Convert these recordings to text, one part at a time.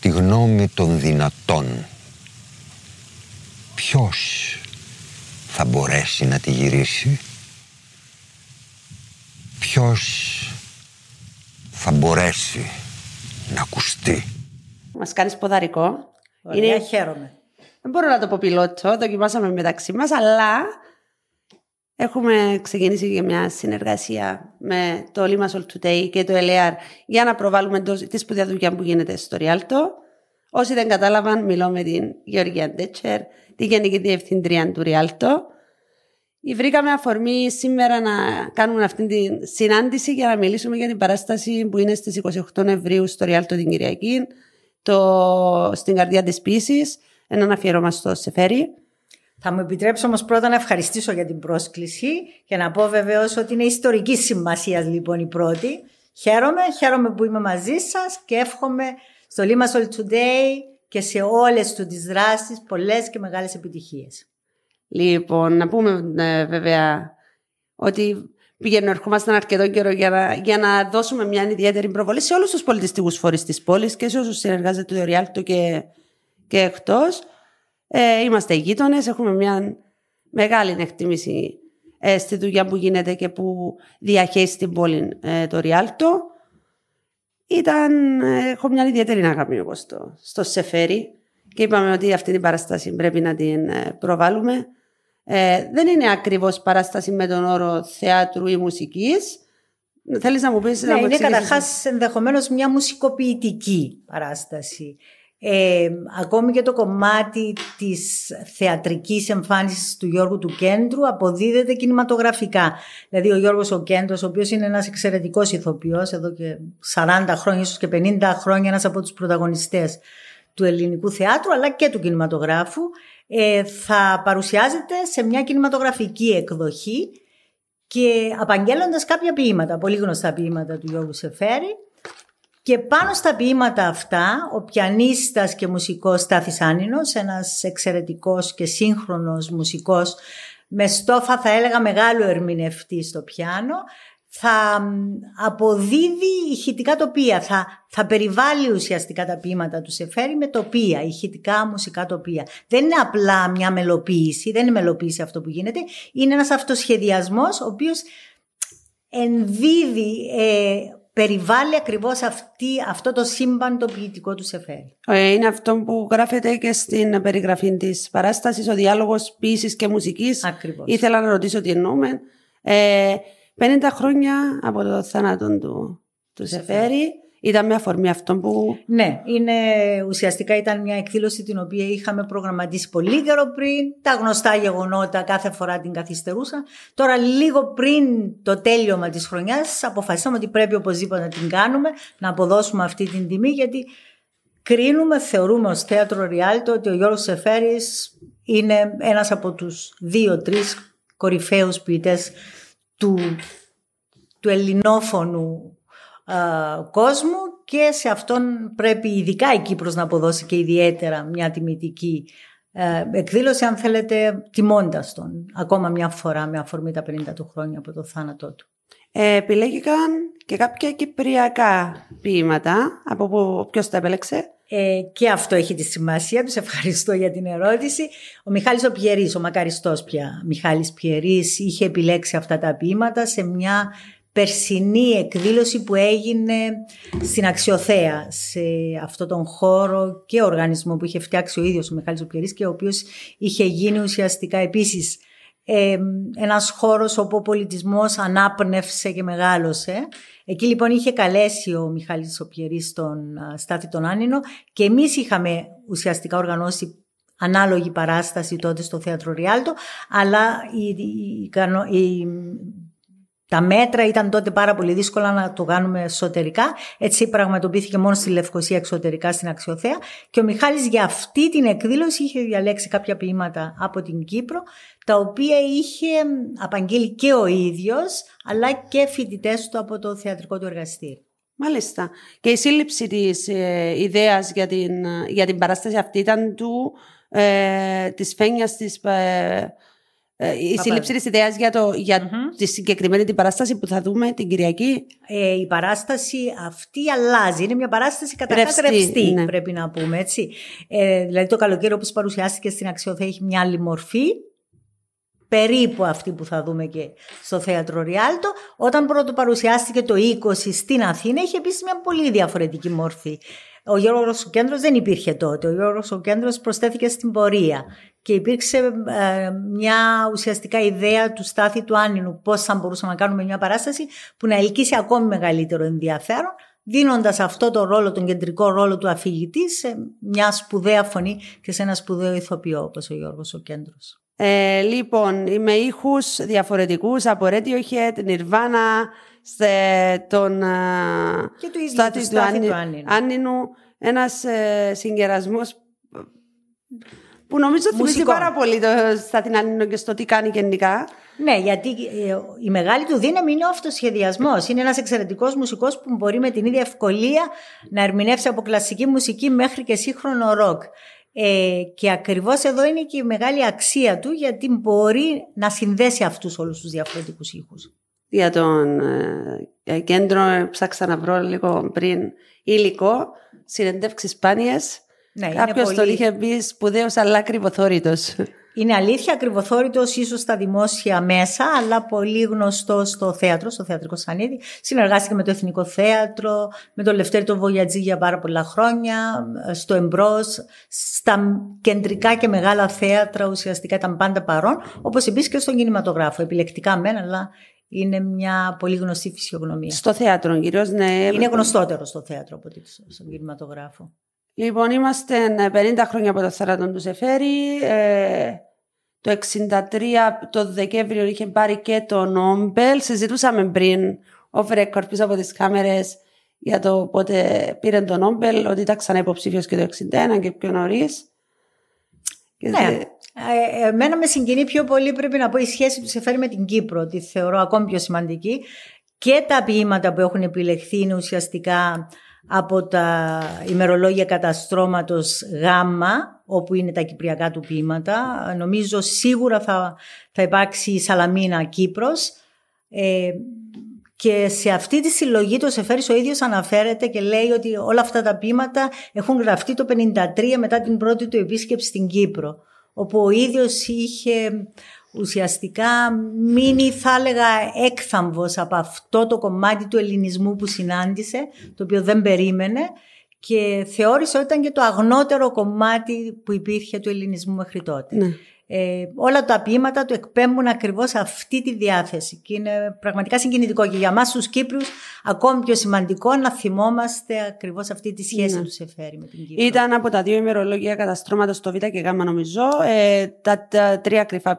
τη γνώμη των δυνατών. Ποιος θα μπορέσει να τη γυρίσει; Ποιος θα μπορέσει να ακουστεί; Μας κάνεις ποδαρικό. Ωραία, Είναι... χαίρομαι. Δεν μπορώ να το πω πιλότο, δοκιμάσαμε μεταξύ μας, αλλά έχουμε ξεκινήσει για μια συνεργασία με το Lima All Today και το LAR για να προβάλλουμε το, της σπουδαία δουλειά που γίνεται στο Ριάλτο. Όσοι δεν κατάλαβαν, μιλώ με την Γεωργία Ντέτσερ, τη Γενική Διευθύντρια του Ριάλτο. Βρήκαμε αφορμή σήμερα να κάνουμε αυτή τη συνάντηση για να μιλήσουμε για την παράσταση που είναι στις 28 Νοεμβρίου στο Ριάλτο την Κυριακή, το, στην καρδιά της πίσης, έναν αφιερώμα στο Σεφέρι. Θα μου επιτρέψω όμως πρώτα να ευχαριστήσω για την πρόσκληση και να πω βεβαίως ότι είναι ιστορική σημασίας λοιπόν η πρώτη. Χαίρομαι, χαίρομαι που είμαι μαζί σας και εύχομαι στο Limassol Today και σε όλες του τις δράσεις πολλές και μεγάλες επιτυχίες. Λοιπόν, να πούμε ε, βέβαια ότι πηγαίνουμε, ερχόμαστε αρκετό καιρό για να, για να δώσουμε μια ιδιαίτερη προβολή σε όλους τους πολιτιστικούς φορείς της πόλης και σε όσους συνεργάζεται το Ριάλτο και, και εκτός. Ε, είμαστε γείτονες, έχουμε μια μεγάλη εκτίμηση ε, στη δουλειά που γίνεται και που διαχέζει την πόλη ε, το Ριάλτο. Ήταν, ε, έχω μια ιδιαίτερη αγάπη εγώ στο, στο Σεφέρι και είπαμε ότι αυτή την παράσταση πρέπει να την ε, προβάλλουμε. Ε, δεν είναι ακριβώς παράσταση με τον όρο θεάτρου ή μουσικής. Θέλεις να μου πεις... Ναι, να είναι καταρχάς ενδεχομένως μια μουσικοποιητική παράσταση. Ε, ακόμη και το κομμάτι της θεατρικής εμφάνισης του Γιώργου του Κέντρου αποδίδεται κινηματογραφικά. Δηλαδή ο Γιώργος ο Κέντρος, ο οποίος είναι ένας εξαιρετικός ηθοποιός, εδώ και 40 χρόνια, ίσως και 50 χρόνια, ένας από τους πρωταγωνιστές του ελληνικού θεάτρου, αλλά και του κινηματογράφου, ε, θα παρουσιάζεται σε μια κινηματογραφική εκδοχή και απαγγέλλοντας κάποια ποίηματα, πολύ γνωστά ποίηματα του Γιώργου Σεφέρη, και πάνω στα ποίηματα αυτά, ο πιανίστας και μουσικός Στάθης Άνινος, ένας εξαιρετικός και σύγχρονος μουσικός με στόφα θα έλεγα μεγάλο ερμηνευτή στο πιάνο, θα αποδίδει ηχητικά τοπία, θα, θα περιβάλλει ουσιαστικά τα ποίηματα του Σεφέρη με τοπία, ηχητικά μουσικά τοπία. Δεν είναι απλά μια μελοποίηση, δεν είναι μελοποίηση αυτό που γίνεται, είναι ένας αυτοσχεδιασμός ο οποίος ενδίδει ε, περιβάλλει ακριβώς αυτό το σύμπαν το ποιητικό του Σεφέρη. Ε, είναι αυτό που γράφεται και στην περιγραφή της παράστασης, ο διάλογος ποιήσης και μουσικής. Ακριβώς. Ήθελα να ρωτήσω τι εννοούμε. Ε, 50 χρόνια από το θάνατο του, του Σεφέρη. Ήταν με αφορμή αυτό που. Ναι, είναι, ουσιαστικά ήταν μια εκδήλωση την οποία είχαμε προγραμματίσει πολύ καιρό πριν. Τα γνωστά γεγονότα κάθε φορά την καθυστερούσαν. Τώρα, λίγο πριν το τέλειωμα της χρονιάς, αποφασίσαμε ότι πρέπει οπωσδήποτε να την κάνουμε, να αποδώσουμε αυτή την τιμή, γιατί κρίνουμε, θεωρούμε ως θέατρο Ριάλτο ότι ο Γιώργος Σεφέρης είναι ένας από τους δύο-τρεις κορυφαίους ποιητές του, του ελληνόφωνου κόσμου και σε αυτόν πρέπει ειδικά η Κύπρος να αποδώσει και ιδιαίτερα μια τιμητική ε, εκδήλωση αν θέλετε τιμώντας τον ακόμα μια φορά με αφορμή τα 50 του χρόνια από το θάνατό του. Ε, επιλέγηκαν και κάποια κυπριακά ποίηματα από που ποιος τα επέλεξε; Ε, και αυτό έχει τη σημασία τους. Ευχαριστώ για την ερώτηση. Ο Μιχάλης ο Πιερής, ο μακαριστός πια Μιχάλης Πιερής, είχε επιλέξει αυτά τα ποίηματα σε μια περσινή εκδήλωση που έγινε στην Αξιοθέα σε αυτό τον χώρο και οργανισμό που είχε φτιάξει ο ίδιος ο Μιχάλης Οπιερής και ο οποίος είχε γίνει ουσιαστικά επίσης ε, ένας χώρος όπου ο πολιτισμός ανάπνευσε και μεγάλωσε. Εκεί λοιπόν είχε καλέσει ο Μιχάλης Οπιερής τον Στάθη τον Άνινο και εμείς είχαμε ουσιαστικά οργανώσει ανάλογη παράσταση τότε στο Θέατρο Ριάλτο, αλλά η, η, η τα μέτρα ήταν τότε πάρα πολύ δύσκολα να το κάνουμε εσωτερικά. Έτσι πραγματοποιήθηκε μόνο στη Λευκοσία εξωτερικά στην Αξιοθέα. Και ο Μιχάλης για αυτή την εκδήλωση είχε διαλέξει κάποια ποίηματα από την Κύπρο, τα οποία είχε απαγγείλει και ο ίδιος, αλλά και φοιτητές του από το θεατρικό του εργαστήριο. Μάλιστα. Και η σύλληψη της ε, ιδέας για την, για την παράσταση αυτή ήταν του, ε, της φένιας της... Ε, ε, η σύλληψη της ιδέας για, το, για τη συγκεκριμένη την παράσταση που θα δούμε την Κυριακή. Ε, η παράσταση αυτή αλλάζει. Είναι μια παράσταση καταρχά ρευστή, ναι. πρέπει να πούμε. Έτσι. Ε, δηλαδή το καλοκαίρι όπως παρουσιάστηκε στην Αξιοθέα έχει μια άλλη μορφή περίπου αυτή που θα δούμε και στο θέατρο Ριάλτο. Όταν πρώτο παρουσιάστηκε το 20 στην Αθήνα είχε επίσης μια πολύ διαφορετική μόρφη. Ο Γιώργος ο Κέντρος δεν υπήρχε τότε. Ο Γιώργος ο Κέντρος προσθέθηκε στην πορεία και υπήρξε ε, μια ουσιαστικά ιδέα του Στάθη του Άνινου πώς θα μπορούσαμε να κάνουμε μια παράσταση που να ελκύσει ακόμη μεγαλύτερο ενδιαφέρον δίνοντας αυτό το ρόλο, τον κεντρικό ρόλο του αφηγητή σε μια σπουδαία φωνή και σε ένα σπουδαίο ηθοποιό όπως ο Γιώργος ο Κέντρος. Ε, λοιπόν, με ήχους διαφορετικούς από Radiohead, Nirvana, σε τον και του ίδιου του, Άννη, του Άννηνου. Ένας ε, συγκερασμός που νομίζω θυμίζει πάρα πολύ το Στάθη Άννηνο και στο τι κάνει γενικά. Ναι, γιατί ε, η μεγάλη του δύναμη είναι ο αυτοσχεδιασμός. Είναι ένας εξαιρετικός μουσικός που μπορεί με την ίδια ευκολία να ερμηνεύσει από κλασική μουσική μέχρι και σύγχρονο ροκ. Ε, και ακριβώς εδώ είναι και η μεγάλη αξία του γιατί μπορεί να συνδέσει αυτούς όλους τους διαφορετικούς ήχους. Για τον ε, ε κέντρο ψάξα να βρω λίγο πριν υλικό, συνεντεύξεις σπάνιες. Ναι, Κάποιος πολύ... τον είχε πει σπουδαίος αλλά κρυβοθόρητος. Είναι αλήθεια, ακριβοθόρητο ίσως στα δημόσια μέσα, αλλά πολύ γνωστό στο θέατρο, στο θεατρικό Σανίδη. Συνεργάστηκε με το Εθνικό Θέατρο, με τον Λευτέρη τον Βογιατζή για πάρα πολλά χρόνια, στο Εμπρός, στα κεντρικά και μεγάλα θέατρα ουσιαστικά ήταν πάντα παρόν, όπως επίσης και στον κινηματογράφο. Επιλεκτικά μένα, αλλά είναι μια πολύ γνωστή φυσιογνωμία. Στο θέατρο, κυρίω, ναι. Είναι γνωστότερο στο θέατρο από ότι στον κινηματογράφο. Λοιπόν, είμαστε 50 χρόνια από το θάνατο του Σεφέρη. Ε, το 1963 το Δεκέμβριο είχε πάρει και το Νόμπελ. Συζητούσαμε πριν ο record πίσω από τις κάμερες για το πότε πήρε το Νόμπελ, ότι ήταν ξανά υποψήφιος και το 1961 και πιο νωρίς. Ναι. Ε, εμένα με συγκινεί πιο πολύ πρέπει να πω η σχέση του Σεφέρη με την Κύπρο, τη θεωρώ ακόμη πιο σημαντική. Και τα ποίηματα που έχουν επιλεχθεί είναι ουσιαστικά από τα ημερολόγια καταστρώματος Γάμα, όπου είναι τα κυπριακά του ποίηματα. Νομίζω σίγουρα θα, θα υπάρξει η Σαλαμίνα Κύπρος. Ε, και σε αυτή τη συλλογή το Σεφέρης ο ίδιος αναφέρεται και λέει ότι όλα αυτά τα ποίηματα έχουν γραφτεί το 1953 μετά την πρώτη του επίσκεψη στην Κύπρο όπου ο ίδιος είχε ουσιαστικά μείνει θα έλεγα έκθαμβος από αυτό το κομμάτι του ελληνισμού που συνάντησε, το οποίο δεν περίμενε και θεώρησε ότι ήταν και το αγνότερο κομμάτι που υπήρχε του ελληνισμού μέχρι τότε. Ναι. Ε, όλα τα ποίηματα του εκπέμπουν ακριβώς αυτή τη διάθεση και είναι πραγματικά συγκινητικό και για μας τους Κύπρους ακόμη πιο σημαντικό να θυμόμαστε ακριβώς αυτή τη σχέση ναι. τους Σεφέρη με την Κύπρο. Ήταν από τα δύο ημερολόγια καταστρώματος το Β και Γ νομίζω ε, τα, τα, τρία κρυφά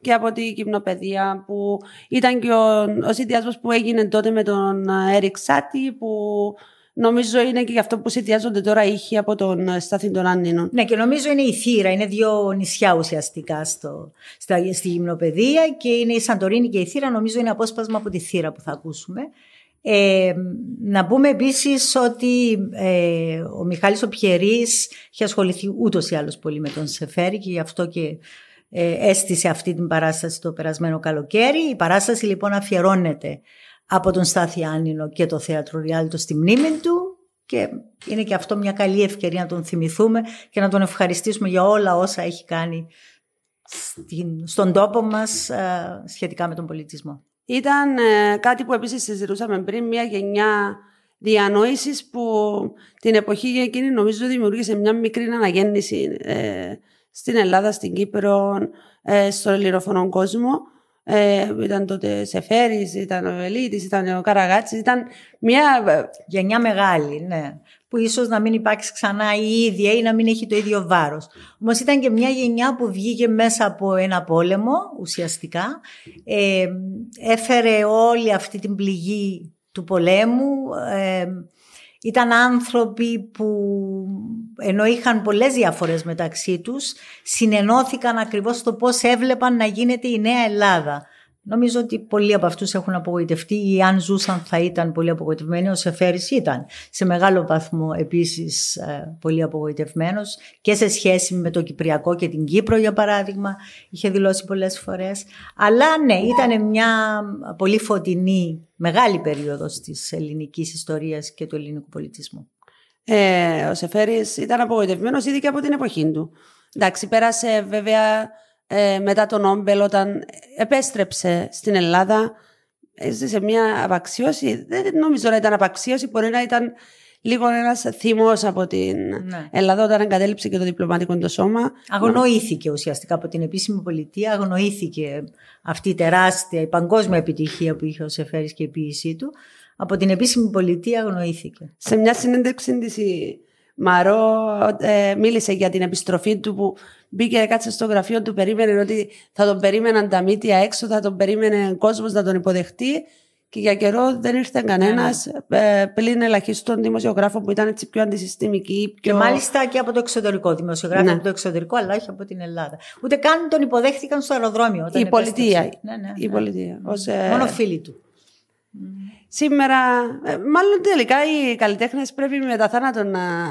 και από την Κυπνοπαιδεία που ήταν και ο, ο συνδυασμός που έγινε τότε με τον Έρικ Σάτι που Νομίζω είναι και γι' αυτό που συνδυάζονται τώρα ήχοι από τον ε, Στάθη των Άννινων. Ναι, και νομίζω είναι η Θήρα. Είναι δύο νησιά ουσιαστικά στο, στα, στη γυμνοπαιδεία και είναι η Σαντορίνη και η Θήρα. Νομίζω είναι απόσπασμα από τη Θήρα που θα ακούσουμε. Ε, να πούμε επίσης ότι ε, ο Μιχάλης ο Πιερής έχει ασχοληθεί ούτως ή άλλως πολύ με τον Σεφέρη και γι' αυτό και ε, έστησε αυτή την παράσταση το περασμένο καλοκαίρι. Η παράσταση λοιπόν αφιερώνεται από τον Στάθη Άνινο και το Θέατρο Ριάλτο στη μνήμη του και είναι και αυτό μια καλή ευκαιρία να τον θυμηθούμε και να τον ευχαριστήσουμε για όλα όσα έχει κάνει στον τόπο μας ε, σχετικά με τον πολιτισμό. Ήταν ε, κάτι που επίσης συζητούσαμε πριν, μια γενιά διανόησης που την εποχή εκείνη νομίζω δημιούργησε μια μικρή αναγέννηση ε, στην Ελλάδα, στην Κύπρο, στον ελληνοφωνό κόσμο ε, ήταν τότε Σεφέρης, ήταν ο Βελίτης, ήταν ο Καραγάτσης, ήταν μια... Ε, Γενιά μεγάλη, ναι. Που ίσως να μην υπάρξει ξανά η ίδια ή να μην έχει το ίδιο βάρος. Όμως ήταν και μια γενιά που βγήκε μέσα από ένα πόλεμο ουσιαστικά. Ε, έφερε όλη αυτή την πληγή του πολέμου. Ε, ήταν άνθρωποι που ενώ είχαν πολλές διαφορές μεταξύ τους, συνενώθηκαν ακριβώς στο πώς έβλεπαν να γίνεται η νέα Ελλάδα. Νομίζω ότι πολλοί από αυτούς έχουν απογοητευτεί ή αν ζούσαν θα ήταν πολύ απογοητευμένοι. Ο Σεφέρης ήταν σε μεγάλο βαθμό επίσης ε, πολύ απογοητευμένος και σε σχέση με το Κυπριακό και την Κύπρο για παράδειγμα είχε δηλώσει πολλές φορές. Αλλά ναι, ήταν μια πολύ φωτεινή μεγάλη περίοδος της ελληνικής ιστορίας και του ελληνικού πολιτισμού. Ε, ο Σεφέρης ήταν απογοητευμένος ήδη και από την εποχή του. Εντάξει, πέρασε βέβαια ε, μετά τον Όμπελ όταν επέστρεψε στην Ελλάδα σε μια απαξίωση. Δεν νομίζω να ήταν απαξίωση, μπορεί να ήταν λίγο ένας θύμο από την ναι. Ελλάδα όταν εγκατέλειψε και το διπλωματικό το σώμα. Αγνοήθηκε ουσιαστικά από την επίσημη πολιτεία, αγνοήθηκε αυτή η τεράστια, η παγκόσμια επιτυχία που είχε ο Σεφέρης και η ποιησή του. Από την επίσημη πολιτεία αγνοήθηκε. Σε μια συνέντευξη της Μαρό ε, μίλησε για την επιστροφή του που μπήκε, κάτσε στο γραφείο του, περίμενε ότι θα τον περίμεναν τα μύτια έξω, θα τον περίμενε ο κόσμος να τον υποδεχτεί. Και για καιρό δεν ήρθε κανένας ναι, ναι. ε, πλην ελαχίστων δημοσιογράφων που ήταν έτσι πιο αντισυστημικοί. Πιο... Και μάλιστα και από το εξωτερικό. Δημοσιογράφοι ναι. από το εξωτερικό, αλλά όχι από την Ελλάδα. Ούτε καν τον υποδέχτηκαν στο αεροδρόμιο. Όταν η πολιτεία. Ναι, ναι, η πολιτεία. Ως, ε... Μόνο φίλοι του. Σήμερα, ε, μάλλον τελικά οι καλλιτέχνες πρέπει μετά θάνατο να,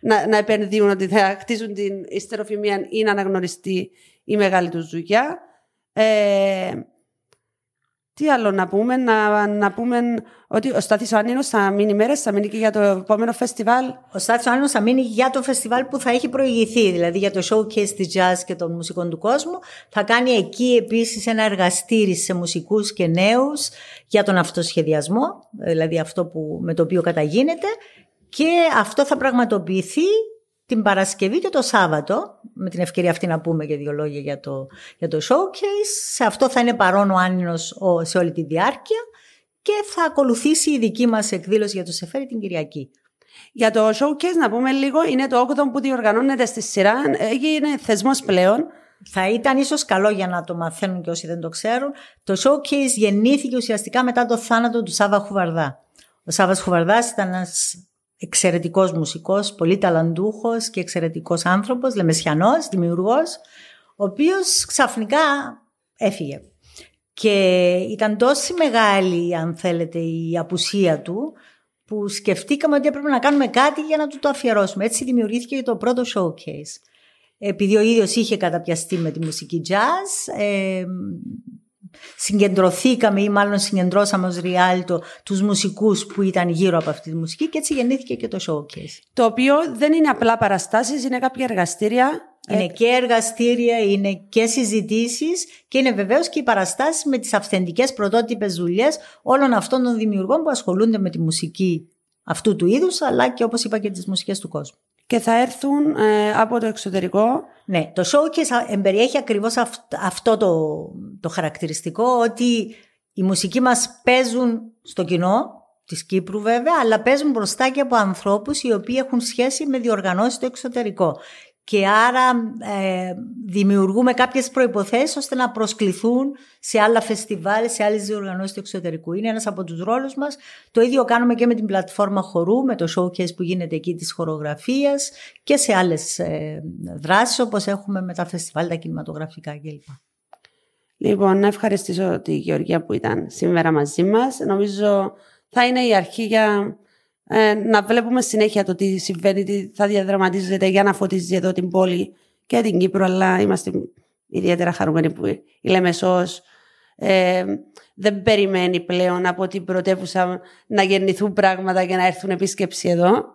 να, να επενδύουν ότι θα χτίσουν την ιστεροφημία ή να αναγνωριστεί η μεγάλη τους δουλειά. Ε, τι άλλο να πούμε, να, να πούμε ότι ο Στάθης ο Άνινος θα μείνει μέρες, θα μείνει και για το επόμενο φεστιβάλ; Ο Στάθης ο Άνινος θα μείνει για το φεστιβάλ που θα έχει προηγηθεί, δηλαδή για το showcase της jazz και των μουσικών του κόσμου. Θα κάνει εκεί επίσης ένα εργαστήρι σε μουσικούς και νέους για τον αυτοσχεδιασμό, δηλαδή αυτό που, με το οποίο καταγίνεται. Και αυτό θα πραγματοποιηθεί την Παρασκευή και το Σάββατο, με την ευκαιρία αυτή να πούμε και δύο λόγια για το, για το showcase. Σε αυτό θα είναι παρόν ο Άννηνος σε όλη τη διάρκεια και θα ακολουθήσει η δική μας εκδήλωση για το Σεφέρι την Κυριακή. Για το showcase να πούμε λίγο, είναι το 8ο που διοργανώνεται στη σειρά, έγινε θεσμός πλέον. Θα ήταν ίσως καλό για να το μαθαίνουν και όσοι δεν το ξέρουν. Το showcase γεννήθηκε ουσιαστικά μετά το θάνατο του Σάβα Χουβαρδά. Ο Σάβας Χουβαρδάς ήταν ένας εξαιρετικός μουσικός, πολύ ταλαντούχος και εξαιρετικός άνθρωπος, λεμεσιανός, δημιουργός, ο οποίος ξαφνικά έφυγε. Και ήταν τόσο μεγάλη, αν θέλετε, η απουσία του, που σκεφτήκαμε ότι έπρεπε να κάνουμε κάτι για να του το αφιερώσουμε. Έτσι δημιουργήθηκε το πρώτο showcase. Επειδή ο ίδιος είχε καταπιαστεί με τη μουσική jazz, ε, συγκεντρωθήκαμε ή μάλλον συγκεντρώσαμε ως Ριάλτο τους μουσικούς που ήταν γύρω από αυτή τη μουσική και έτσι γεννήθηκε και το showcase. Το οποίο δεν είναι απλά παραστάσεις, είναι κάποια εργαστήρια. Είναι και εργαστήρια, είναι και συζητήσεις και είναι βεβαίως και οι παραστάσεις με τις αυθεντικές πρωτότυπες δουλειές όλων αυτών των δημιουργών που ασχολούνται με τη μουσική αυτού του είδους αλλά και όπως είπα και τις μουσικές του κόσμου και θα έρθουν ε, από το εξωτερικό. Ναι, το showcase εμπεριέχει ακριβώς αυτό το, το χαρακτηριστικό ότι οι μουσικοί μας παίζουν στο κοινό της Κύπρου βέβαια, αλλά παίζουν μπροστά και από ανθρώπους οι οποίοι έχουν σχέση με διοργανώσεις στο εξωτερικό και άρα ε, δημιουργούμε κάποιες προϋποθέσεις ώστε να προσκληθούν σε άλλα φεστιβάλ, σε άλλες διοργανώσεις του εξωτερικού. Είναι ένας από τους ρόλους μας. Το ίδιο κάνουμε και με την πλατφόρμα χορού, με το showcase που γίνεται εκεί της χορογραφίας και σε άλλες ε, δράσεις όπως έχουμε με τα φεστιβάλ, τα κινηματογραφικά κλπ. Λοιπόν, να ευχαριστήσω τη Γεωργία που ήταν σήμερα μαζί μας. Νομίζω θα είναι η αρχή για ε, να βλέπουμε συνέχεια το τι συμβαίνει, τι θα διαδραματίζεται για να φωτίζει εδώ την πόλη και την Κύπρο, αλλά είμαστε ιδιαίτερα χαρούμενοι που η Λεμεσός ε, δεν περιμένει πλέον από την πρωτεύουσα να γεννηθούν πράγματα και να έρθουν επίσκεψη εδώ.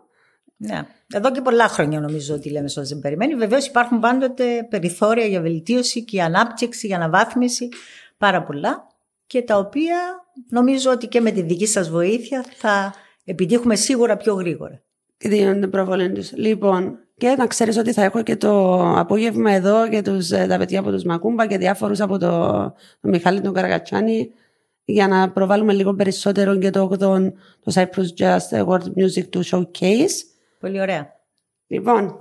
Ναι. Εδώ και πολλά χρόνια νομίζω ότι η Λέμεσος δεν περιμένει. Βεβαίως υπάρχουν πάντοτε περιθώρια για βελτίωση και ανάπτυξη, για αναβάθμιση, πάρα πολλά και τα οποία νομίζω ότι και με τη δική σας βοήθεια θα επιτύχουμε σίγουρα πιο γρήγορα. Δίνονται προβολή τους. Λοιπόν, και να ξέρεις ότι θα έχω και το απόγευμα εδώ και τους, ε, τα παιδιά από τους Μακούμπα και διάφορους από το, το Μιχάλη τον Καραγατσάνη για να προβάλλουμε λίγο περισσότερο και το 8 το Cyprus Just World Music to Showcase. Πολύ ωραία. Λοιπόν,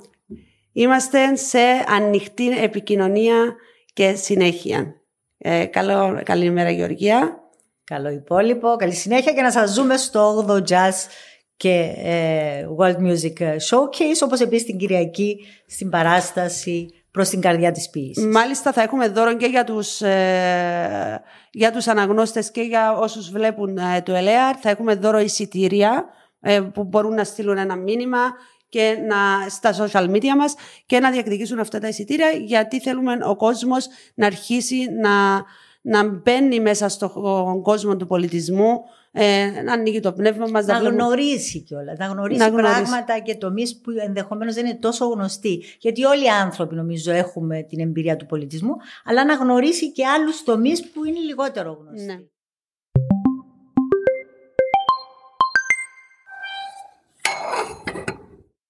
είμαστε σε ανοιχτή επικοινωνία και συνέχεια. Ε, καλό, καλή ημέρα Γεωργία. Καλό υπόλοιπο, καλή συνέχεια και να σας ζούμε στο 8ο Jazz και ε, World Music Showcase όπως επίσης την Κυριακή στην παράσταση προς την καρδιά της ποιήσης. Μάλιστα θα έχουμε δώρο και για τους, ε, για τους αναγνώστες και για όσους βλέπουν ε, το ΕΛΕΑΡ. Θα έχουμε δώρο εισιτήρια ε, που μπορούν να στείλουν ένα μήνυμα και να, στα social media μας και να διεκδικήσουν αυτά τα εισιτήρια γιατί θέλουμε ο κόσμος να αρχίσει να, να μπαίνει μέσα στον κόσμο του πολιτισμού ε, να ανοίγει το πνεύμα μας. Να, γνωρίσει κιόλας, να γνωρίσει, να γνωρίσει πράγματα και τομείς που ενδεχομένως δεν είναι τόσο γνωστοί. Γιατί όλοι οι άνθρωποι νομίζω έχουμε την εμπειρία του πολιτισμού, αλλά να γνωρίσει και άλλους τομείς που είναι λιγότερο γνωστοί. Ναι.